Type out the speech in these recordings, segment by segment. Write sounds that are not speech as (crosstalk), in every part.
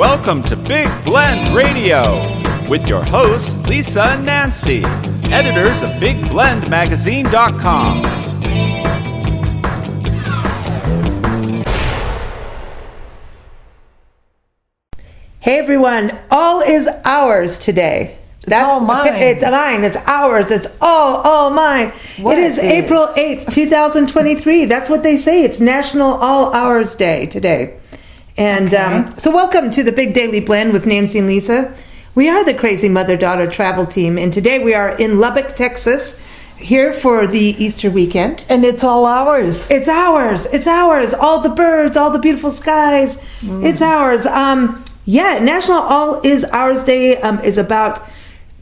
Welcome to Big Blend Radio with your hosts, Lisa and Nancy, editors of BigBlendMagazine.com. Hey everyone, all is ours today. That's all mine. It's mine. It's ours. It's all all mine. What it is, is? April 8th, 2023. That's what they say. It's National All Hours Day today. And um, so welcome to the Big Daily Blend with Nancy and Lisa. We are the Crazy Mother Daughter Travel Team and today we are in Lubbock, Texas, here for the Easter weekend. And it's all ours. It's ours. It's ours. All the birds, all the beautiful skies. Mm. It's ours. Um, yeah, National All is Ours Day um, is about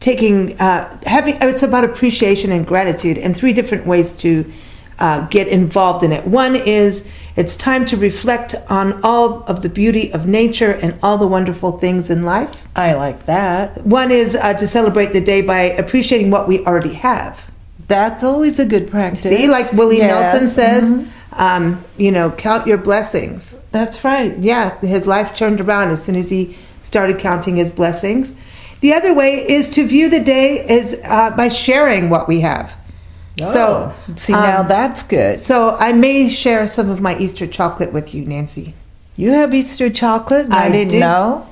taking uh, having. It's about appreciation and gratitude, and three different ways to uh, get involved in it. One is it's time to reflect on all of the beauty of nature and all the wonderful things in life. I like that. One is uh, to celebrate the day by appreciating what we already have. That's always a good practice. See, like Willie Yes. Nelson says, Mhm. um, you know, count your blessings. That's right. Yeah, his life turned around as soon as he started counting his blessings. The other way is to view the day as uh, by sharing what we have. So, Oh, see, now um, that's good. so I may share some of my Easter chocolate with you, Nancy. You have Easter chocolate? I, I didn't do. know.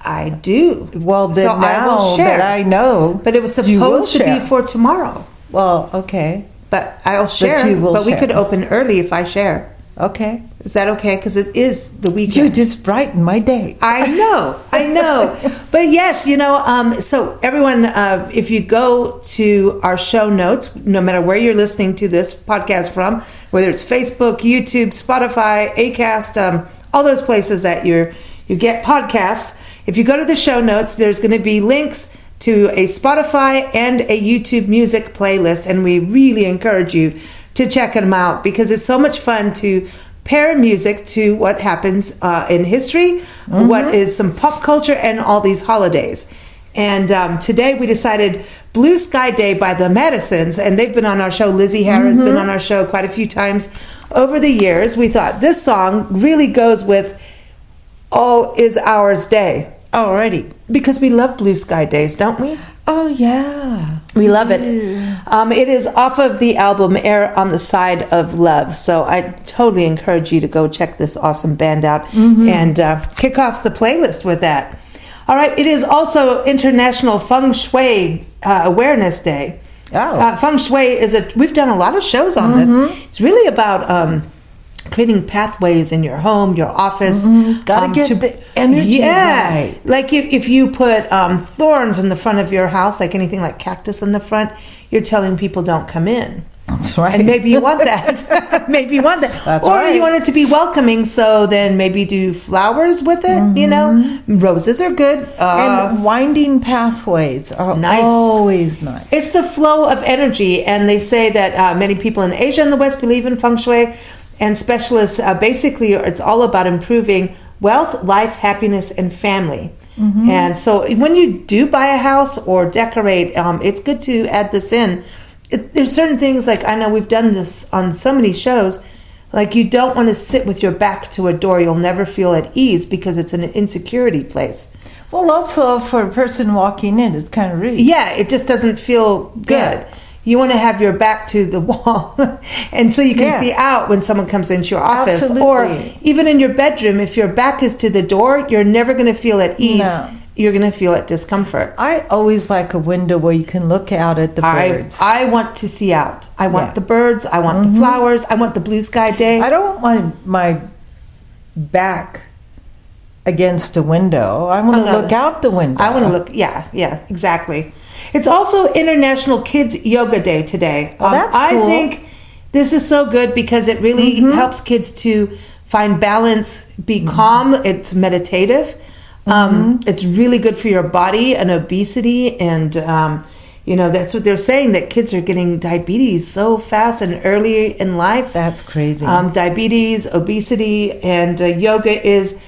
I do. Well, then So I now will share. that I know, But it was supposed to share. be for tomorrow. Well, okay, But I'll share. will but we could open early if I share. okay. Is that okay? Because it is the weekend. You just brighten my day. I know, I know. (laughs) But yes, you know, um, so everyone, uh, if you go to our show notes, no matter where you're listening to this podcast from, whether it's Facebook, YouTube, Spotify, Acast, um, all those places that you're you get podcasts, if you go to the show notes, there's going to be links to a Spotify and a YouTube music playlist, and we really encourage you to check them out because it's so much fun to pair music to what happens uh, in history, what is some pop culture, and all these holidays. And um, today we decided Blue Sky Day by the Madisons, and they've been on our show. Lizzie Harris has been on our show quite a few times over the years. We thought this song really goes with All Is Ours Day Already. because we love Blue Sky Days, don't we? Oh yeah. We love it. Um, it is off of the album Air on the Side of Love. So I totally encourage you to go check this awesome band out and uh, kick off the playlist with that. All right. It is also International Feng Shui uh, Awareness Day. Oh. Uh, feng Shui is a, we've done a lot of shows on this. It's really about, um, creating pathways in your home, your office. Gotta um, get the energy Yeah. right. Like if, if you put um, thorns in the front of your house, like anything like cactus in the front, you're telling people don't come in. That's right. And maybe you want that. (laughs) (laughs) maybe you want that. That's or right. you want it to be welcoming, so then maybe do flowers with it, you know? Roses are good. Uh, and winding pathways are Nice. always nice. it's the flow of energy, and they say that uh, many people in Asia and the West believe in feng shui, and specialists uh, basically it's all about improving wealth, life, happiness, and family. And so when you do buy a house or decorate, um, it's good to add this in. It, there's certain things like I know we've done this on so many shows. Like you don't want to sit with your back to a door; you'll never feel at ease because it's an insecurity place. Well, also for a person walking in, it's kind of rude. Yeah, it just doesn't feel good. Yeah. You want to have your back to the (laughs) wall, and so you can Yeah. see out when someone comes into your office, or even in your bedroom. If your back is to the door, you're never going to feel at ease. No. You're going to feel at discomfort. I always like a window where you can look out at the I, birds. I want to see out. I want Yeah. the birds. I want the mm-hmm. flowers. I want the blue sky day. I don't want my, my back against a window. I want to look out the window. I want to look. Yeah, yeah, exactly. It's also International Kids Yoga Day today. Um, Oh, that's I cool. think this is so good because it really helps kids to find balance, be calm. It's meditative. Um, it's really good for your body and obesity, and um, you know that's what they're saying that kids are getting diabetes so fast and early in life. That's crazy. Um, diabetes, obesity, and uh, yoga is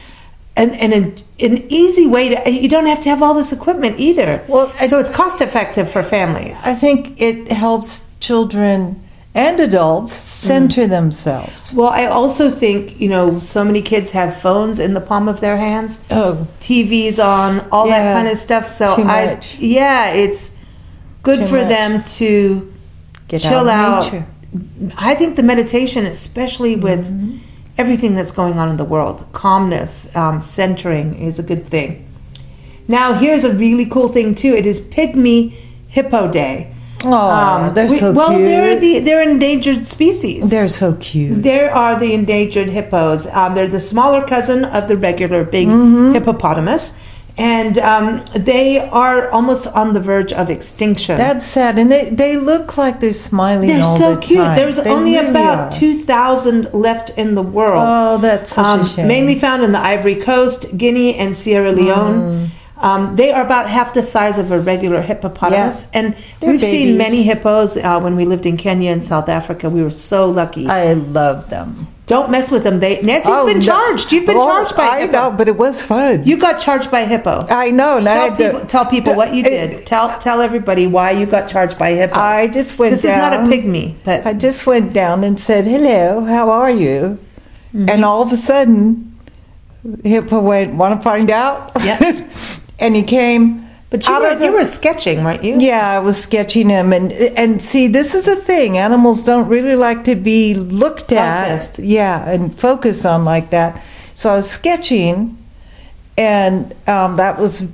an, an an easy way to. You don't have to have all this equipment either. Well, I- so it's cost effective for families. I think it helps children and adults center themselves. Well, I also think, you know, so many kids have phones in the palm of their hands, Oh, TVs on, all that kind of stuff. So too I much. yeah, it's good Too for much. them to get chill out. out. in nature. I think the meditation, especially with Mm-hmm. Everything that's going on in the world, calmness, um, centering is a good thing. Now, here's a really cool thing too. It is Pygmy Hippo Day. Oh, they're Um, we- so well, cute. Well, they're the they're endangered species. They're so cute. There are the endangered hippos. Um, they're the smaller cousin of the regular big Mm-hmm. hippopotamus, and um, they are almost on the verge of extinction. That's sad, and they they look like they're smiling. they're so the cute. time. There's They only really about are. two thousand left in the world. Oh, that's such um, a shame. mainly found in the Ivory Coast, Guinea, and Sierra Leone. Mm. Um, they are about half the size of a regular hippopotamus, Yeah. and They're we've seen many hippos uh, when we lived in Kenya and South Africa. We were so lucky. I love them. Don't mess with them. They Nancy's Oh, been no. charged. You've been Oh, charged by hippo. I hippo. know, but it was fun. You got charged by hippo. I know. And I tell to- people, tell people what you did. tell tell everybody why you got charged by hippo. I just went this is not a down. pygmy, but I just went down and said, "Hello, how are you?" Mm-hmm. And all of a sudden, Hippo went, "Want to find out?" Yeah. (laughs) and he came. But you were, the- you were sketching, weren't you? Yeah, I was sketching him, and and see, this is the thing: animals don't really like to be looked at, Focused. yeah, and focused on like that. So I was sketching, and um, that was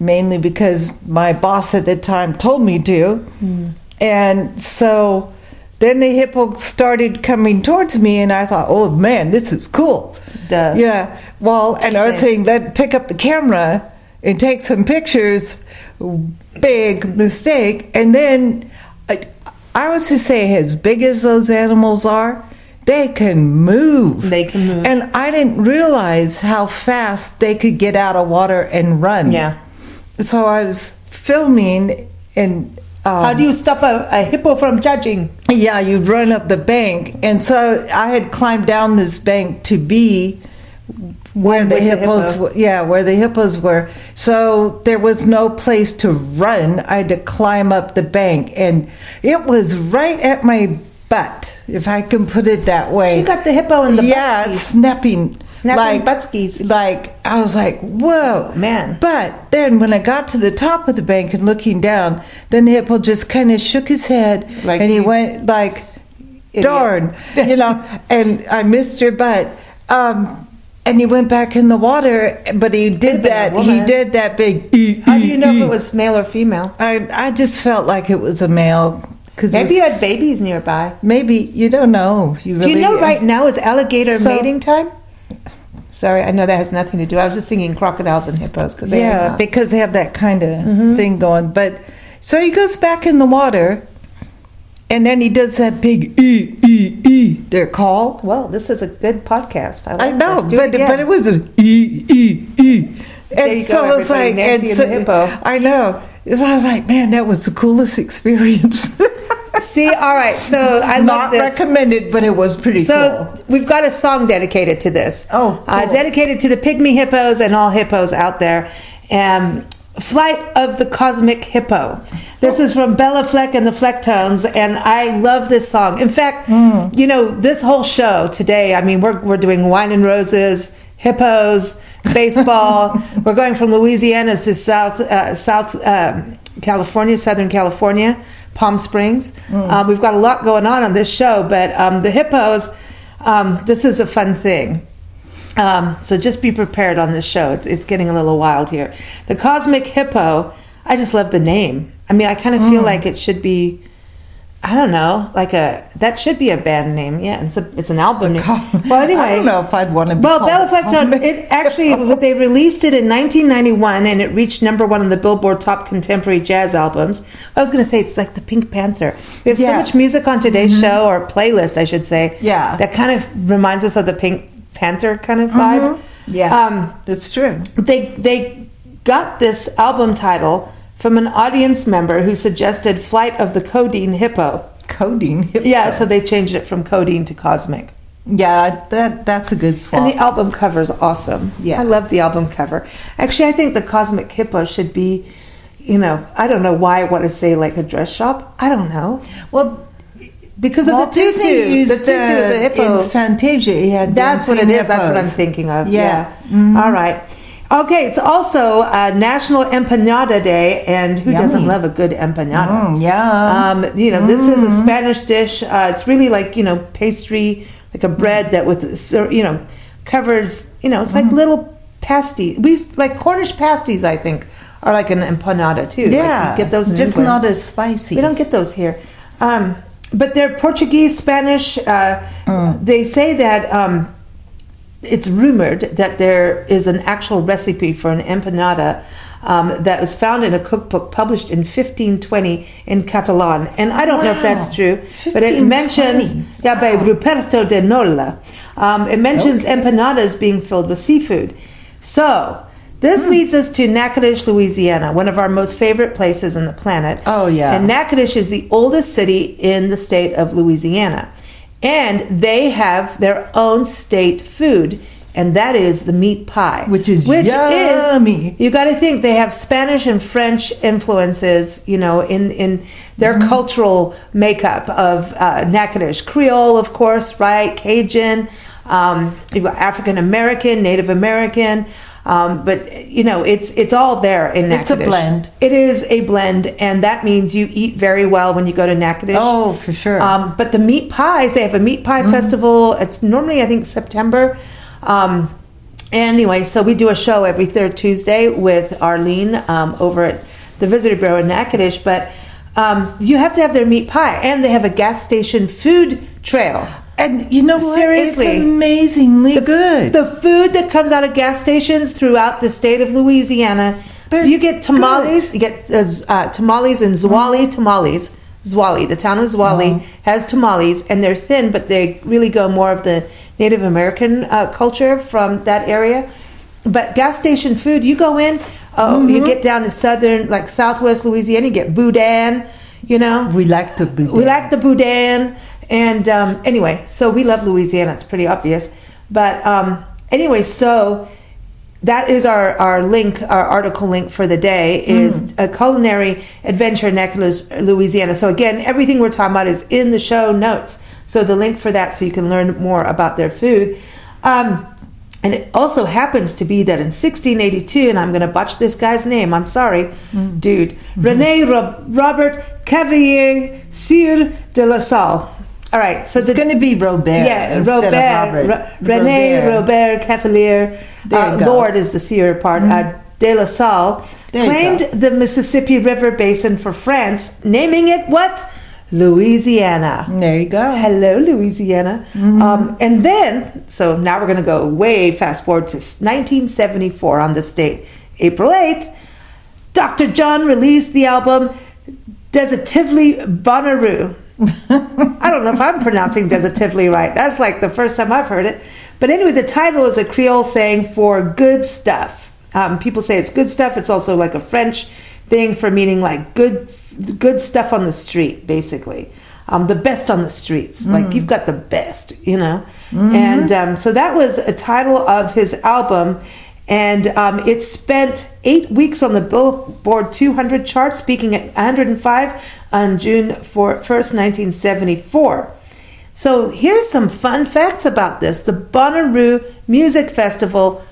mainly because my boss at the time told me to, Hmm. and so then the hippo started coming towards me, and I thought, oh man, this is cool. Duh. Yeah. Well, and I was saying, let pick up the camera and take some pictures. Big mistake. And then I, I was to say, as big as those animals are, they can move. They can move. And I didn't realize how fast they could get out of water and run. Yeah. So I was filming and. Um, How do you stop a, a hippo from judging? yeah, you'd run up the bank. And so I had climbed down this bank to be where the With the hippos hippo. were. Yeah, where the hippos were. So there was no place to run. I had to climb up the bank. And it was right at my butt, if I can put it that way. You got the hippo in the yeah, butt snapping. Snapping buttskis. Like, I was like, whoa. Man. But then when I got to the top of the bank and looking down, then the hippo just kind of shook his head Like and he you- went like, darn, you know, (laughs) and I missed her butt. Um, and he went back in the water, but he did that. He did that big. "ee, How do you know if it was male or female? I I just felt like it was a male. Cause Maybe you had babies nearby. maybe you don't know. You Do you know right now is alligator So- mating time? Sorry, I know that has nothing to do. I was just thinking crocodiles and hippos because yeah, because they have that kind of mm-hmm. thing going. But so he goes back in the water, and then he does that big e e e. They're called. well, this is a good podcast. I, like I know. But but it was an e e e. And so go, it's like, Nancy and so-. I know. So I was like, man, that was the coolest experience. (laughs) See, all right. So I love Not this. recommended, but it was pretty So cool. we've got a song dedicated to this. Oh, uh, dedicated to the pygmy hippos and all hippos out there. Um, Flight of the Cosmic Hippo. This is from Bela Fleck and the Flecktones, and I love this song. In fact, Hmm. you know, this whole show today, I mean, we're, we're doing Wine and Roses, hippos, baseball. (laughs) we're going from Louisiana to South, uh, South um, California, Southern California, Palm Springs. Uh, we've got a lot going on on this show, but um, the hippos, um, this is a fun thing. Um, so just be prepared on this show. It's, it's getting a little wild here. The Cosmic Hippo, I just love the name. I mean, I kind of feel like it should be, I don't know, like a, that should be a band name. Yeah, it's, a, it's an album name. Well, anyway. I don't know if I'd want to. Be Well, Bella Fleckton, it actually they released it in 1991 and it reached number one on the Billboard Top Contemporary Jazz Albums. I was going to say it's like the Pink Panther. We have so Yeah. Mm-hmm. much music on today's show or playlist, I should say. Yeah. that kind of reminds us of the Pink Panther kind of vibe. Mhm. Yeah, Um, that's true. they they got this album title from an audience member who suggested "Flight of the Codeine Hippo." Coding. Yeah, so they changed it from codeine to cosmic. Yeah, that that's a good swap. And the album cover is awesome. Yeah. I love the album cover. Actually, I think the Cosmic Hippo should be, you know, I don't know why I want to say like a dress shop. I don't know. well, because of Walt the tutu, the tutu the uh, hippo. In Fantasia, he had That's what it dancing is. That's what I'm thinking of. Yeah. Yeah. All right. Okay, it's also uh, National Empanada Day, and who doesn't love a good empanada? Mm, yeah. Um, you know, this is a Spanish dish. Uh, it's really like you know pastry, like a bread that with you know covers. You know, it's like little pasty. We like Cornish pasties. I think are like an empanada too. Like, yeah. you get those in just England. not as spicy. We don't get those here. Um, but they're Portuguese, Spanish. Uh, They say that um, it's rumored that there is an actual recipe for an empanada um, that was found in a cookbook published in 1520 in Catalan. And I don't know if that's true, but it mentions, yeah, by Wow. Ruperto de Nola. Um, it mentions empanadas being filled with seafood. So, this leads us to Natchitoches, Louisiana, one of our most favorite places on the planet. Oh, yeah. And Natchitoches is the oldest city in the state of Louisiana. And they have their own state food, and that is the meat pie. Which is which yummy. is you got to think they have Spanish and French influences, you know, in in their Mm-hmm. cultural makeup of uh, Natchitoches Creole, of course, right? Cajun, um, you've got African American, Native American. Um, but you know, it's it's all there in It's a blend. It is a blend, and that means you eat very well when you go to Natchitoches. Oh, for sure. Um, but the meat pies, they have a meat pie festival. It's normally, I think, September. Um, anyway, so we do a show every third Tuesday with Arlene um, over at the Visitor Bureau in Natchitoches. But um, you have to have their meat pie, and they have a gas station food trail. And you know what? Seriously. It's amazingly good. The food that comes out of gas stations throughout the state of Louisiana, They're you get tamales. You get uh, uh, tamales and Mm-hmm. Zwolle tamales. Zwolle, the town of Zwolle has tamales, and they're thin, but they really go more of the Native American uh, culture from that area. But gas station food, you go in, oh, Mm-hmm. you get down to southern, like southwest Louisiana, you get boudin. You know, we like to be. we like the boudin, and um, anyway, so we love Louisiana. It's pretty obvious, but um, anyway, so that is our, our link, our article link for the day is a culinary adventure in Natchitoches, Louisiana. So again, everything we're talking about is in the show notes. So the link for that, so you can learn more about their food. Um, and it also happens to be that in 1682, and I'm going to botch this guy's name. I'm sorry, dude. Rene Ro- Robert Cavalier Sire de la Salle. All right, so It's the going to be Robert. yeah, Robert, Robert. Ro- Rene Robert Cavalier. There you uh. Mm-hmm. Lord is the seer part. Uh, De La Salle There claimed the Mississippi River basin for France, naming it what? Louisiana. There you go. Hello, Louisiana. Um, and then, so now we're going to go way fast forward to 1974 on this date, April 8th. Dr. John released the album Desitively Bonnaroo. (laughs) I don't know if I'm pronouncing Desitively right. That's like the first time I've heard it. But anyway, the title is a Creole saying for good stuff. Um, people say it's good stuff. It's also like a French thing for meaning like good, good stuff on the street, basically. Um, the best on the streets. Like you've got the best, you know. And um, so that was a title of his album. And um, it spent eight weeks on the Billboard 200 chart, speaking at 105 on June 4, 1st, 1974. So here's some fun facts about this. The Bonnaroo Music Festival,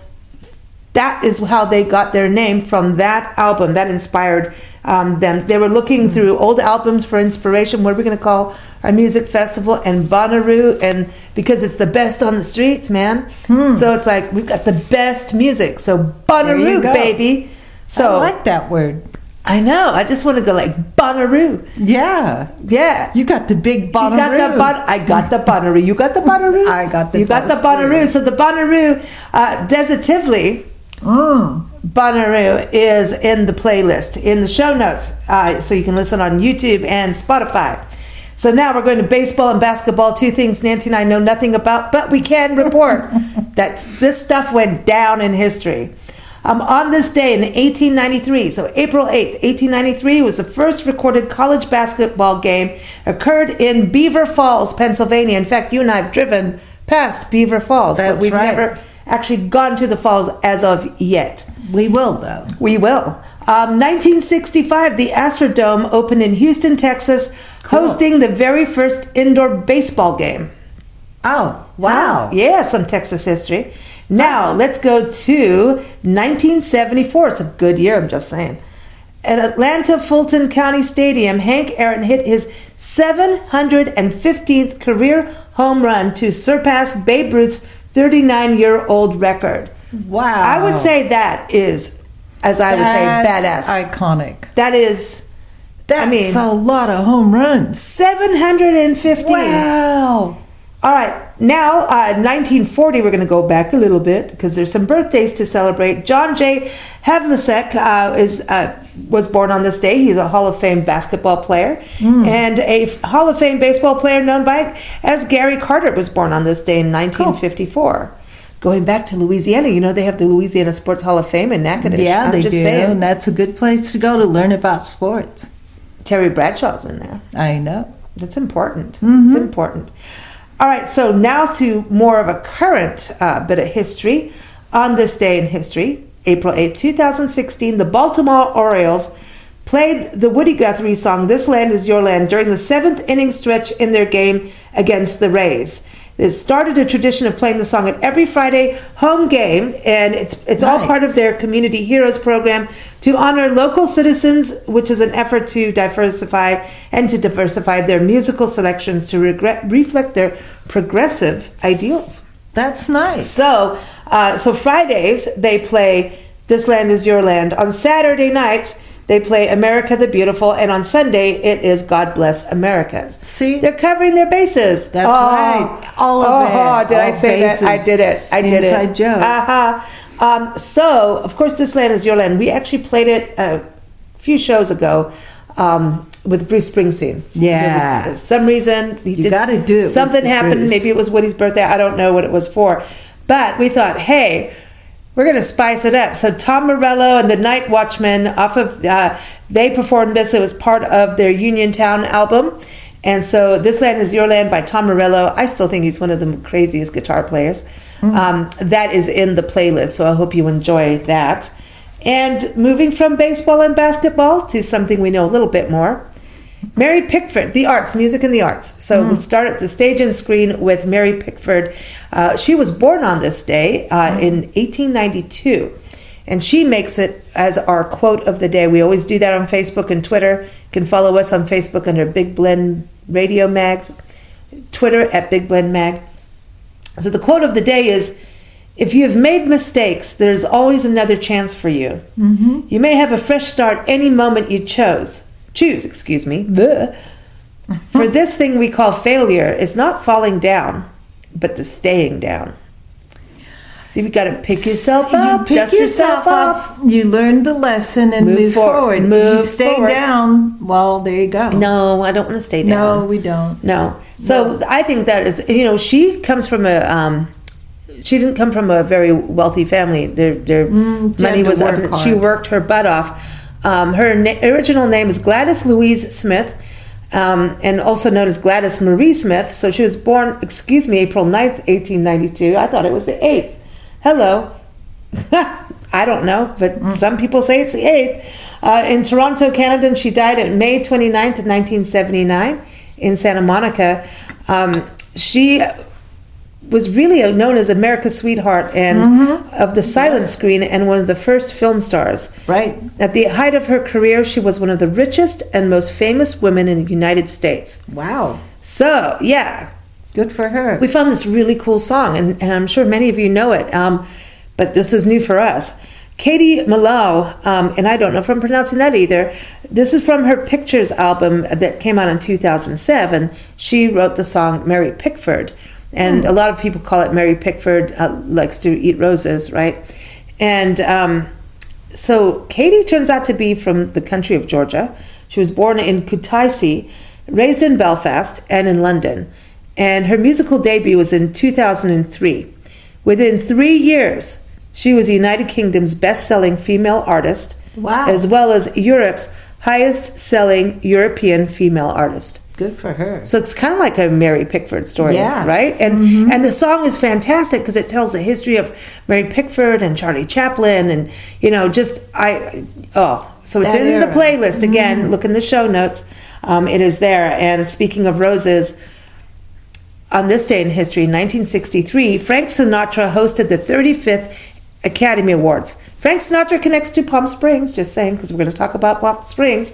that is how they got their name from that album. That inspired um, them. They were looking through old albums for inspiration. What are we going to call our music festival? And Bonnaroo, and because it's the best on the streets, man. So it's like we've got the best music. So Bonnaroo, baby. So I like that word. I know. I just want to go like Bonnaroo. Yeah. Yeah. You got the big You Bonnaroo. got the bon- I got the Bonnaroo. You got the Bonnaroo. (laughs) I got the You got the Bonnaroo. So the Bonnaroo, uh, Desitively, Mm. Bonnaroo is in the playlist in the show notes, uh, so you can listen on YouTube and Spotify. So now we're going to baseball and basketball, two things Nancy and I know nothing about, but we can report (laughs) that this stuff went down in history. Um, on this day in 1893, so April 8th, 1893, was the first recorded college basketball game occurred in Beaver Falls, Pennsylvania. In fact, you and I have driven past Beaver Falls, but we've right. never actually gone to the falls as of yet. We will, though. We will. Um, 1965, the Astrodome opened in Houston, Texas, hosting the very first indoor baseball game. Oh, wow. Yeah, some Texas history. Now, let's go to 1974. It's a good year, I'm just saying. At Atlanta Fulton County Stadium, Hank Aaron hit his 715th career home run to surpass Babe Ruth's 39 year old record. Wow. I would say that is, as I would say, badass. Iconic. that is That's mean- a lot of home runs. 750. Wow. All right, now uh, 1940. We're going to go back a little bit because there's some birthdays to celebrate. John J. Havlicek uh, is uh, was born on this day. He's a Hall of Fame basketball player and a Hall of Fame baseball player known by as Gary Carter was born on this day in 1954. Going back to Louisiana, you know they have the Louisiana Sports Hall of Fame in Natchitoches. Yeah, I'm they do. saying. And that's a good place to go to learn about sports. Terry Bradshaw's in there. I know. That's important. Mm-hmm. It's important. All right, so now to more of a current uh, bit of history. On this day in history, April 8th, 2016, the Baltimore Orioles played the Woody Guthrie song This Land Is Your Land during the seventh inning stretch in their game against the Rays. It started a tradition of playing the song at every Friday home game, and it's it's all part of their Community Heroes program to honor local citizens, which is an effort to diversify and to diversify their musical selections to regret, reflect their progressive ideals. That's nice. So, uh, so Fridays they play "This Land Is Your Land." On Saturday nights they play "America the Beautiful," and on Sunday it is "God Bless America." See? they're covering their bases. That's Oh, right. All of oh, it. did I All say that? I did it. I did it. Inside joke. Uh-huh. Um, so, of course, "This Land Is Your Land." We actually played it a few shows ago. Um, with Bruce Springsteen, Yeah. Was- some reason he You did gotta do something happened. Bruce. Maybe it was Woody's birthday. I don't know what it was for. But we thought, hey, we're going to spice it up. So Tom Morello and the Nightwatchman off of, uh, they performed this. It was part of their Uniontown album. And so This Land Is Your Land by Tom Morello. I still think he's one of the craziest guitar players. Um, that is in the playlist. So I hope you enjoy that. And moving from baseball and basketball to something we know a little bit more. Mary Pickford, the arts, music and the arts. So we'll start at the stage and screen with Mary Pickford. Uh, she was born on this day uh, in 1892. And she makes it as our quote of the day. We always do that on Facebook and Twitter. You can follow us on Facebook under Big Blend Radio Mags, Twitter at Big Blend Mag. So the quote of the day is If you have made mistakes, there's always another chance for you. Mm-hmm. You may have a fresh start any moment you chose. Choose, excuse me. Bleh. For this thing we call failure is not falling down, but the staying down. See, we got to pick yourself up, you pick dust yourself off. You learned the lesson and Move move, forward. forward. Move you stay forward. down. Well, there you go. No, I don't want to stay down. No, we don't. No. So I think that is, you know, she comes from a, um, she didn't come from a very wealthy family. Their, their Mm, money was up. work She worked her butt off. Um, her na- original name is Gladys Louise Smith, um, and also known as Gladys Marie Smith. So she was born, excuse me, April 9th, 1892. I thought it was the 8th. Hello. (laughs) I don't know, but Mm. some people say it's the 8th. Uh, in Toronto, Canada, and she died on May 29th, 1979 in Santa Monica. Um, she was really known as America's sweetheart and Mm-hmm. of the silent screen and one of the first film stars. Right. At the height of her career, she was one of the richest and most famous women in the United States. Wow. So, yeah, Good for her. we found this really cool song, and, and I'm sure many of you know it, um, but this is new for us. Katie Melua, um, and I don't know if I'm pronouncing that either. This is from her Pictures album that came out in 2007. She wrote the song Mary Pickford, and a lot of people call it Mary Pickford uh, likes to eat roses, right? And um, so Katie turns out to be from the country of Georgia. She was born in Kutaisi, raised in Belfast and in London. And her musical debut was in 2003. Within three years, she was the United Kingdom's best selling female artist, Wow. as well as Europe's highest selling European female artist. Good for her. So it's kind of like a Mary Pickford story, Yeah. Mm-hmm. right? And and the song is fantastic because it tells the history of Mary Pickford and Charlie Chaplin, and you know, just I oh, So it's That in the playlist again. Look in the show notes. Um, it is there. And speaking of roses, on this day in history, 1963, Frank Sinatra hosted the 35th Academy Awards. Frank Sinatra connects to Palm Springs, just saying, because we're going to talk about Palm Springs.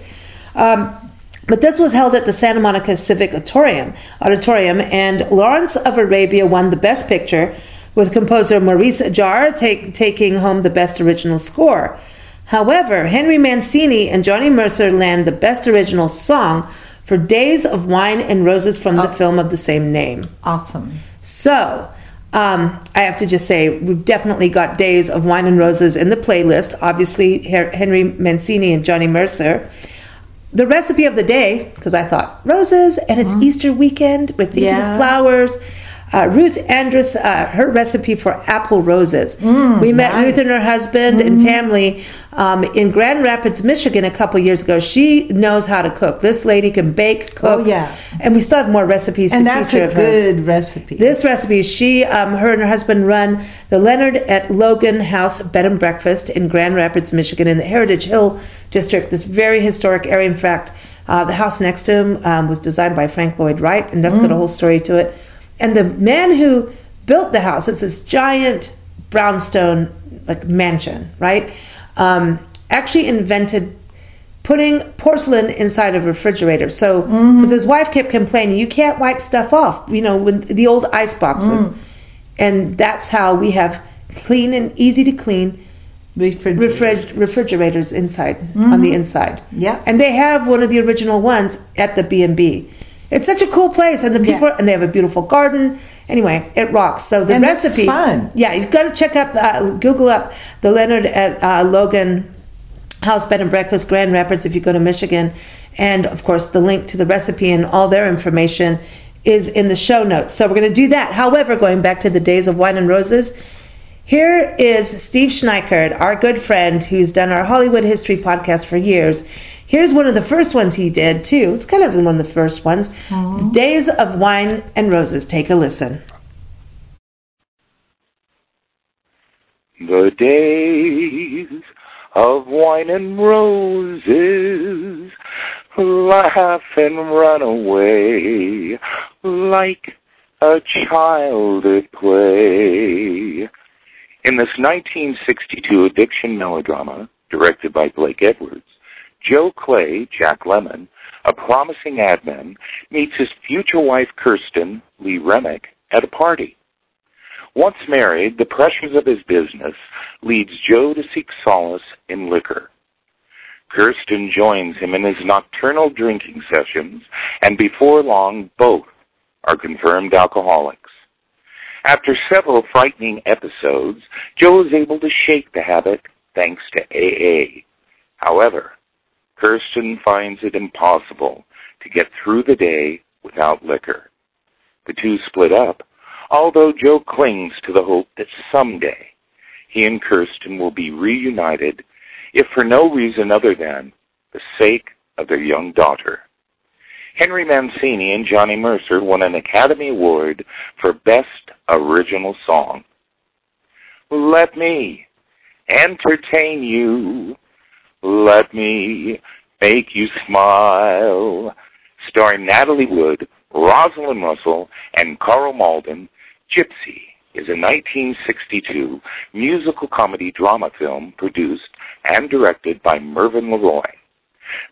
Um, but this was held at the Santa Monica Civic Auditorium, Auditorium, and Lawrence of Arabia won the Best Picture, with composer Maurice Jarre take, taking home the Best Original Score. However, Henry Mancini and Johnny Mercer land the Best Original Song for Days of Wine and Roses from the film of the same name. Awesome. So, um, I have to just say, we've definitely got Days of Wine and Roses in the playlist. Obviously, Her- Henry Mancini and Johnny Mercer. The recipe of the day, because I thought roses and it's mm-hmm. Easter weekend, we're thinking Yeah. flowers. Uh, Ruth Andrus, uh, her recipe for apple roses. we met nice. Ruth and her husband and family um, in Grand Rapids, Michigan, a couple years ago. She knows how to cook. This lady can bake, cook, Oh, yeah. and we still have more recipes And to that's feature a of hers. good recipe. This recipe, she, um, her and her husband run the Leonard at Logan House Bed and Breakfast in Grand Rapids, Michigan, in the Heritage Hill District. This very historic area. In fact, uh, the house next to him um, was designed by Frank Lloyd Wright, and that's got a whole story to it. And the man who built the house, it's this giant brownstone like mansion, right? Um, actually invented putting porcelain inside of a refrigerator. So, mm. because his wife kept complaining, you can't wipe stuff off, you know, with the old ice boxes. Mm. And that's how we have clean and easy to clean Refrigerator. refrig- refrigerators inside on mm-hmm. the inside. Yeah. and they have one of the original ones at the B and B. It's such a cool place, and the people Yeah. and they have a beautiful garden. Anyway, it rocks. So the And it's recipe, fun. yeah, you've got to check up, uh, Google up the Leonard at uh, Logan House Bed and Breakfast Grand Rapids if you go to Michigan, and of course the link to the recipe and all their information is in the show notes. So we're going to do that. However, going back to the days of wine and roses. Here is Steve Schneickert, our good friend who's done our Hollywood history podcast for years. Here's one of the first ones he did, too. It's kind of one of the first ones. The Days of Wine and Roses. Take a listen. The days of wine and roses laugh and run away like a child at play. In this 1962 addiction melodrama, directed by Blake Edwards, Joe Clay, Jack Lemmon, a promising admin, meets his future wife Kirsten, Lee Remick, at a party. Once married, the pressures of his business leads Joe to seek solace in liquor. Kirsten joins him in his nocturnal drinking sessions, and before long, both are confirmed alcoholics. After several frightening episodes, Joe is able to shake the habit thanks to AA. However, Kirsten finds it impossible to get through the day without liquor. The two split up, although Joe clings to the hope that someday he and Kirsten will be reunited, if for no reason other than the sake of their young daughter. Henry Mancini and Johnny Mercer won an Academy Award for Best Original Song. Let me entertain you. Let me make you smile. Starring Natalie Wood, Rosalind Russell, and Karl Malden, Gypsy is a 1962 musical comedy drama film produced and directed by Mervyn Leroy.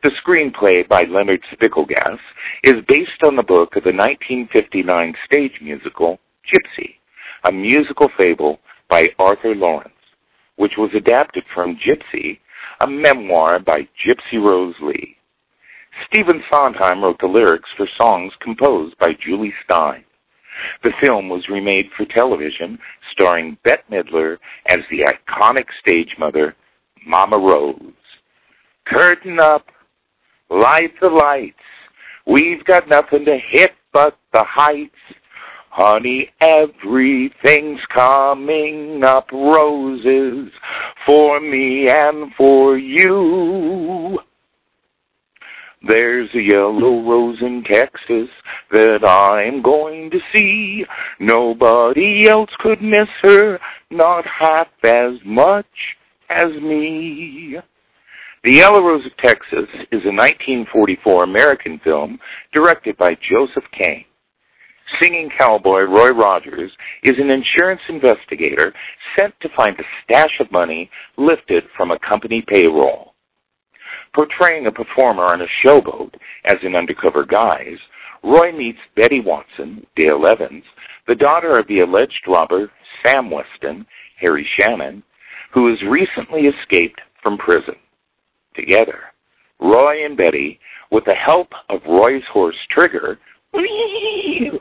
The screenplay by Leonard Spigelgass is based on the book of the 1959 stage musical Gypsy, a musical fable by Arthur Laurents, which was adapted from Gypsy, a memoir by Gypsy Rose Lee. Stephen Sondheim wrote the lyrics for songs composed by Jule Styne. The film was remade for television, starring Bette Midler as the iconic stage mother, Mama Rose. Curtain up, light the lights. We've got nothing to hit but the heights. Honey, everything's coming up roses for me and for you. There's a yellow rose in Texas that I'm going to see. Nobody else could miss her, not half as much as me. The Yellow Rose of Texas is a 1944 American film directed by Joseph Kane. Singing cowboy Roy Rogers is an insurance investigator sent to find a stash of money lifted from a company payroll. Portraying a performer on a showboat as an undercover guise, Roy meets Betty Watson, Dale Evans, the daughter of the alleged robber Sam Weston, Harry Shannon, who has recently escaped from prison. Together, Roy and Betty, with the help of Roy's horse Trigger, (laughs)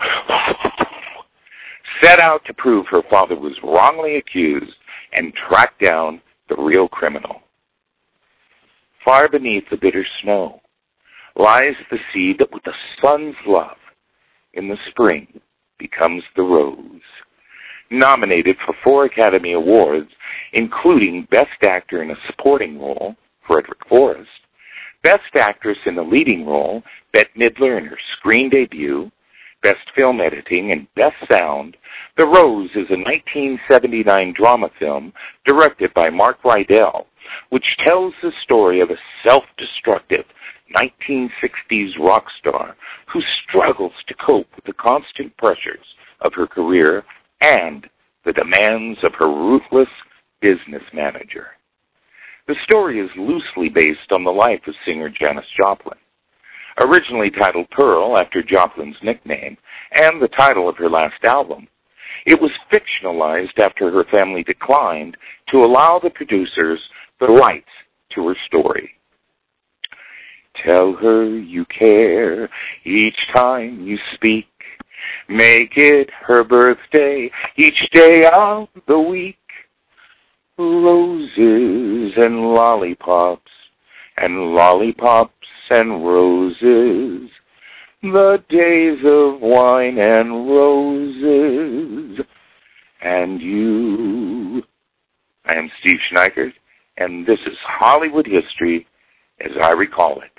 set out to prove her father was wrongly accused and track down the real criminal. Far beneath the bitter snow lies the seed that with the sun's love in the spring becomes the rose. Nominated for four Academy Awards, including Best Actor in a Supporting Role, Frederick Forrest, Best Actress in a Leading Role, Bette Midler in her screen debut, Best Film Editing, and Best Sound, The Rose is a 1979 drama film directed by Mark Rydell, which tells the story of a self-destructive 1960s rock star who struggles to cope with the constant pressures of her career and the demands of her ruthless business manager. The story is loosely based on the life of singer Janis Joplin. Originally titled Pearl after Joplin's nickname and the title of her last album, it was fictionalized after her family declined to allow the producers the rights to her story. Tell her you care each time you speak. Make it her birthday each day of the week roses and lollipops and lollipops and roses. The days of wine and roses. And you I am Steve Schneickert and this is Hollywood history as I recall it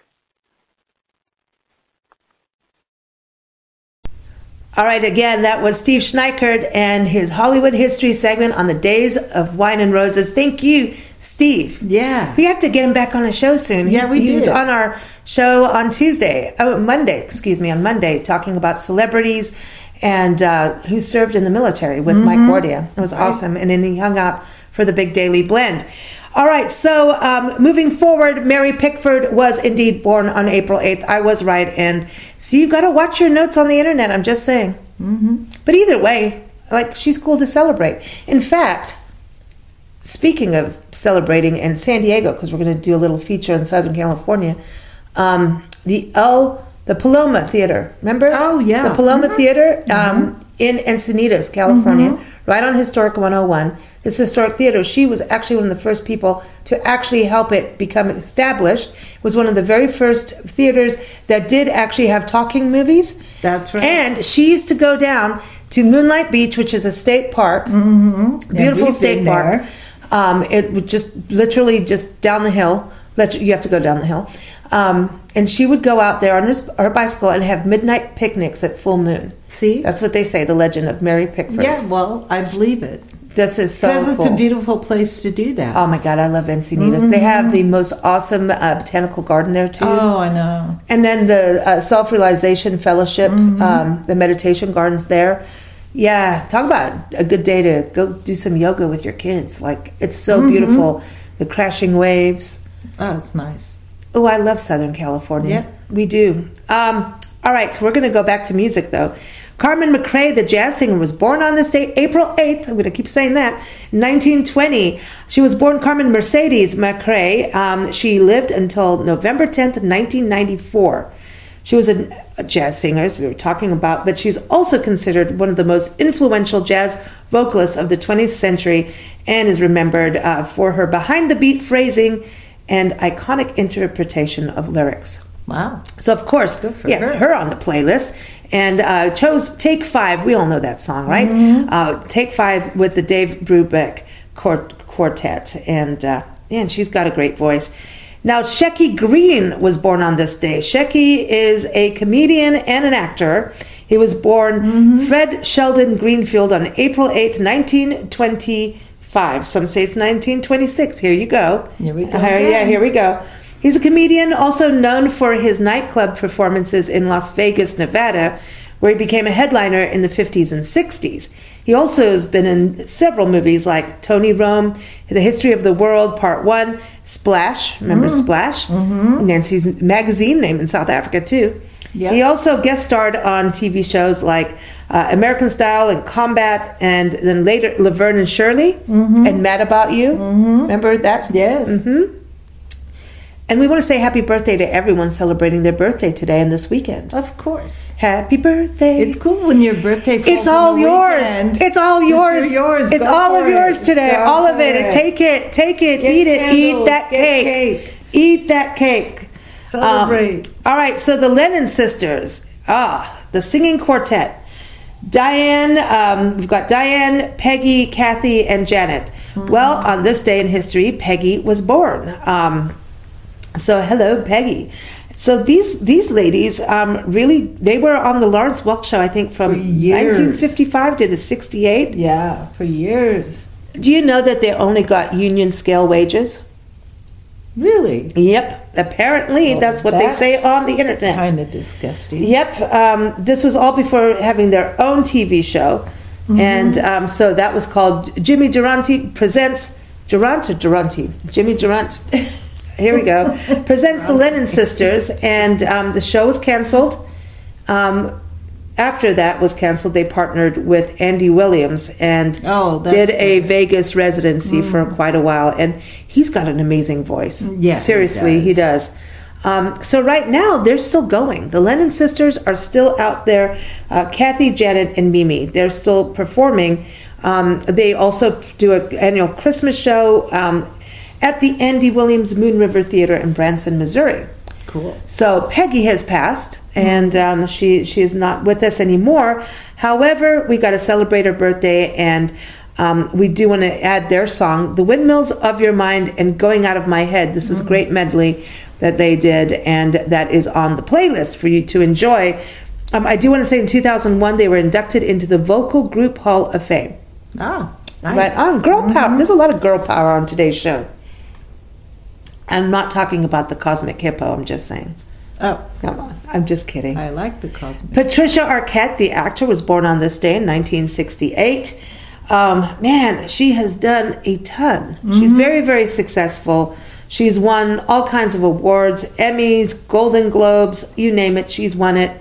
All right, again, that was Steve Schneickert and his Hollywood history segment on the days of wine and roses. Thank you, Steve. Yeah. We have to get him back on a show soon. Yeah, we he, he was on our show on Tuesday, oh, Monday, excuse me, on Monday, talking about celebrities and uh, who served in the military with Mike Mm-hmm. Wardia. It was awesome. And then he hung out for the Big Daily Blend. All right, so um, moving forward, Mary Pickford was indeed born on April 8th. I was right. And see, you've got to watch your notes on the internet. I'm just saying. Mm-hmm. But either way, like, she's cool to celebrate. In fact, speaking of celebrating in San Diego, because we're going to do a little feature in Southern California, um, the El, the Paloma Theater. Remember? Oh, yeah. The Paloma Mhm. Theater um, in Encinitas, California, right on Historic 101. This historic theater, she was actually one of the first people to actually help it become established. It was one of the very first theaters that did actually have talking movies. That's right. And she used to go down to Moonlight Beach, which is a state park, mm-hmm. beautiful we've state park. Um, it would just literally just down the hill. Let you, you have to go down the hill, um, and she would go out there on her, her bicycle and have midnight picnics at full moon. See? That's what they say. The legend of Mary Pickford. Yeah, well, I believe it. This is so Because it's cool. a beautiful place to do that. Oh my God, I love Encinitas. They have the most awesome uh, botanical garden there too. oh, I know. And then the uh, Self Realization Fellowship, um, the meditation gardens there. Yeah, talk about a good day to go do some yoga with your kids. Like, it's so beautiful. The crashing waves. Oh, it's nice. Oh, I love Southern California. Yeah. We do. Um, all right, so we're going to go back to music, though. Carmen McRae, the jazz singer, was born on this date, April 8th. I'm going to keep saying that, 1920. She was born Carmen Mercedes McRae. Um, she lived until November 10th, 1994. She was a, a jazz singer, as we were talking about, but she's also considered one of the most influential jazz vocalists of the 20th century and is remembered uh, for her behind the beat phrasing and iconic interpretation of lyrics. Wow. So of course, for yeah, her. her. on the playlist, and uh, chose "Take Five. We all know that song, right? Mm-hmm. Uh, "Take Five with the Dave Brubeck Quartet, and uh, and she's got a great voice. Now, Shecky Greene was born on this day. Shecky is a comedian and an actor. He was born Mm-hmm. Fred Sheldon Greenfield on April 8th, 1925. Some say it's 1926. Here you go. Here we go Uh, yeah, here we go. He's a comedian also known for his nightclub performances in Las Vegas, Nevada, where he became a headliner in the 50s and 60s. He also has been in several movies like Tony Rome, The History of the World, Part 1, Splash, remember Splash? Mm-hmm. Nancy's magazine name in South Africa, too. Yep. He also guest starred on TV shows like uh, American Style and Combat, and then later Laverne and Shirley and Mad About You. Remember that? Yes. Mm-hmm. And we want to say happy birthday to everyone celebrating their birthday today and this weekend. Of course. Happy birthday. It's cool when your birthday falls It's all yours. weekend. It's all yours. It's yours. It's all of for yours today. Go all of for it. Take it. Take it. Get eat it. Eat that cake. cake. Eat that cake. Celebrate. Um, all right. So the Lennon sisters. Ah, the singing quartet. Diane, um, we've got Diane, Peggy, Kathy, and Janet. Mm-hmm. Well, on this day in history, Peggy was born. Um, so hello, Peggy. So these these ladies um, really they were on the Lawrence Welk show I think from 1955 to the 68. Yeah, for years. Do you know that they only got union scale wages? Really? Yep. Apparently, Well, that's what they say on the internet. Kind of disgusting. Yep. Um, this was all before having their own TV show. And um, so that was called Jimmy Durante Presents Durant or Durante? Jimmy Durant. (laughs) Here we go. Presents the Lennon Sisters. And um, the show was canceled. Um, after that was canceled, they partnered with Andy Williams and Oh, did a Vegas residency for quite a while. And he's got an amazing voice. Yeah, he Seriously, he does. Um, so right now they're still going. The Lennon sisters are still out there. Uh, Kathy, Janet, and Mimi. They're still performing. Um, they also do an annual Christmas show um, at the Andy Williams Moon River Theater in Branson, Missouri. Cool. So Peggy has passed, and um, she she is not with us anymore. However, we got to celebrate her birthday, and um, we do want to add their song, "The Windmills of Your Mind" and "Going Out of My Head." This is a great medley that they did, and that is on the playlist for you to enjoy. Um, I do want to say, in 2001, they were inducted into the Vocal Group Hall of Fame. Oh, nice. Right on, girl power. There's a lot of girl power on today's show. I'm not talking about the Cosmic Hippo. I'm just saying. Oh, Come on, I'm just kidding. I like the cosmic. Patricia Arquette, the actor, was born on this day in 1968. Um, man, she has done a ton. She's very, very successful. She's won all kinds of awards, Emmys, Golden Globes, you name it, she's won it.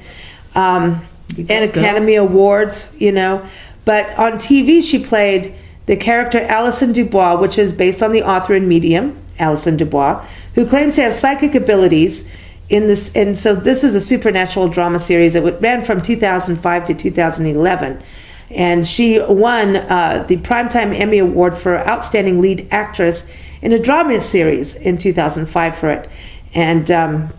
Um, and go. Academy Awards, you know. But on TV, she played the character Allison DuBois, which is based on the author and medium, Allison DuBois, who claims to have psychic abilities in this. And so this is a supernatural drama series that ran from 2005 to 2011. And she won uh, the Primetime Emmy Award for Outstanding Lead Actress in a drama series in 2005 for it. And um,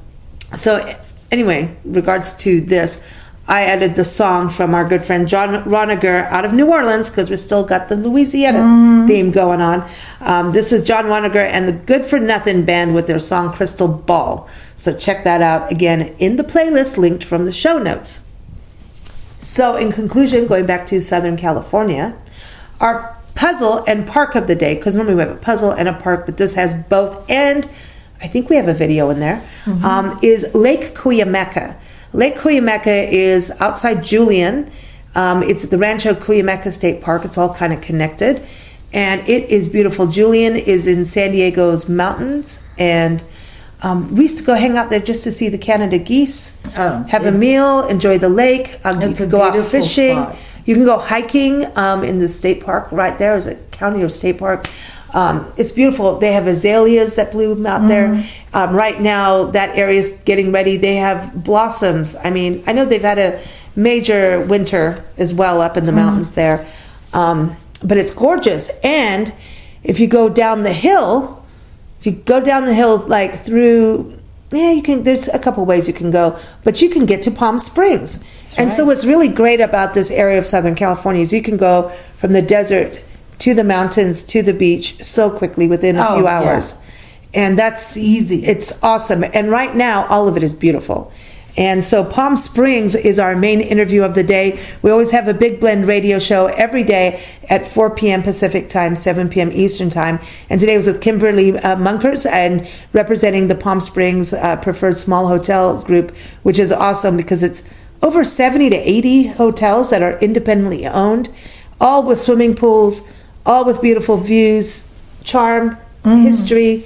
so, anyway, regards to this, I added the song from our good friend Jon Roniger out of New Orleans because we still got the Louisiana theme going on. Um, this is Jon Roniger and the Good for Nothing band with their song Crystal Ball. So check that out again in the playlist linked from the show notes. So, in conclusion, going back to Southern California, our puzzle and park of the day, because normally we have a puzzle and a park, but this has both, and I think we have a video in there, um, is Lake Cuyamaca. Lake Cuyamaca is outside Julian. Um, it's at the Rancho Cuyamaca State Park. It's all kind of connected, and it is beautiful. Julian is in San Diego's mountains, and um, we used to go hang out there just to see the Canada geese, Oh, have a meal, enjoy the lake. Um, you a go out fishing. spot. You can go hiking um, in the state park right there. Is a county or state park. Um, it's beautiful. They have azaleas that bloom out there. Mm-hmm. Um, right now, that area is getting ready. They have blossoms. I mean, I know they've had a major winter as well up in Mm-hmm. the mountains there, um, but it's gorgeous. And if you go down the hill, if you go down the hill like through yeah you can there's a couple ways you can go but you can get to palm springs and so what's really great about this area of southern california is you can go from the desert to the mountains to the beach so quickly within a Oh, few yeah. hours and that's easy. it's awesome and right now all of it is beautiful And so Palm Springs is our main interview of the day. We always have a Big Blend radio show every day at 4 p.m. Pacific time, 7 p.m. Eastern time. And today was with Kimberly uh, Munkers and representing the Palm Springs uh, Preferred Small Hotel Group, which is awesome because it's over 70 to 80 hotels that are independently owned, all with swimming pools, all with beautiful views, charm, history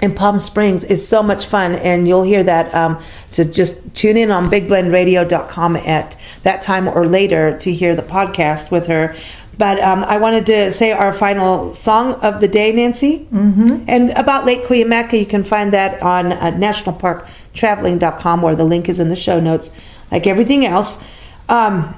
and Palm Springs is so much fun, and you'll hear that. Um, so just tune in on BigBlendRadio.com at that time or later to hear the podcast with her. But um, I wanted to say our final song of the day, Nancy, mm-hmm. and about Lake Cuyamaca. You can find that on uh, NationalParkTraveling.com, where the link is in the show notes, like everything else. Um,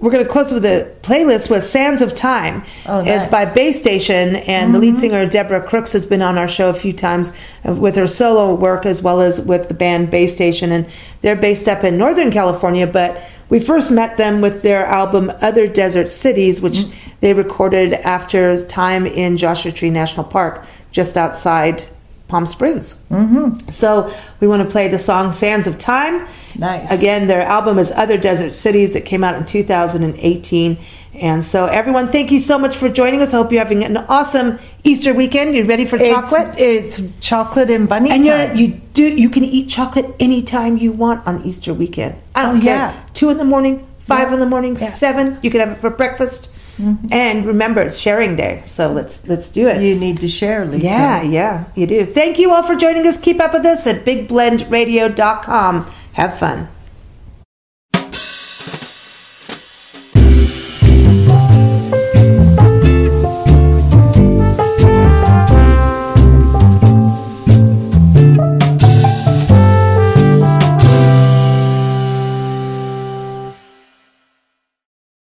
we're going to close with a playlist with Sands of Time. Oh, It's by Bay Station, and the lead singer Deborah Crooks has been on our show a few times uh, with her solo work as well as with the band Bay Station. And they're based up in Northern California, but we first met them with their album Other Desert Cities, which they recorded after time in Joshua Tree National Park, just outside Palm Springs. Mm-hmm. So we want to play the song Sands of Time. Nice. Again, their album is Other Desert Cities. It came out in 2018. And so, everyone, thank you so much for joining us. I hope you're having an awesome Easter weekend. You're ready for chocolate? It's, chocolate and bunny and you're, time. you do you can eat chocolate anytime you want on Easter weekend. I don't Oh, care. yeah. Two in the morning, five Yeah. in the morning, Yeah. Seven. You can have it for breakfast. Mm-hmm. And remember, it's sharing day, so let's let's do it. you need to share, Lisa. Yeah, yeah, you do. Thank you all for joining us. Keep up with us at bigblendradio.com. Have fun.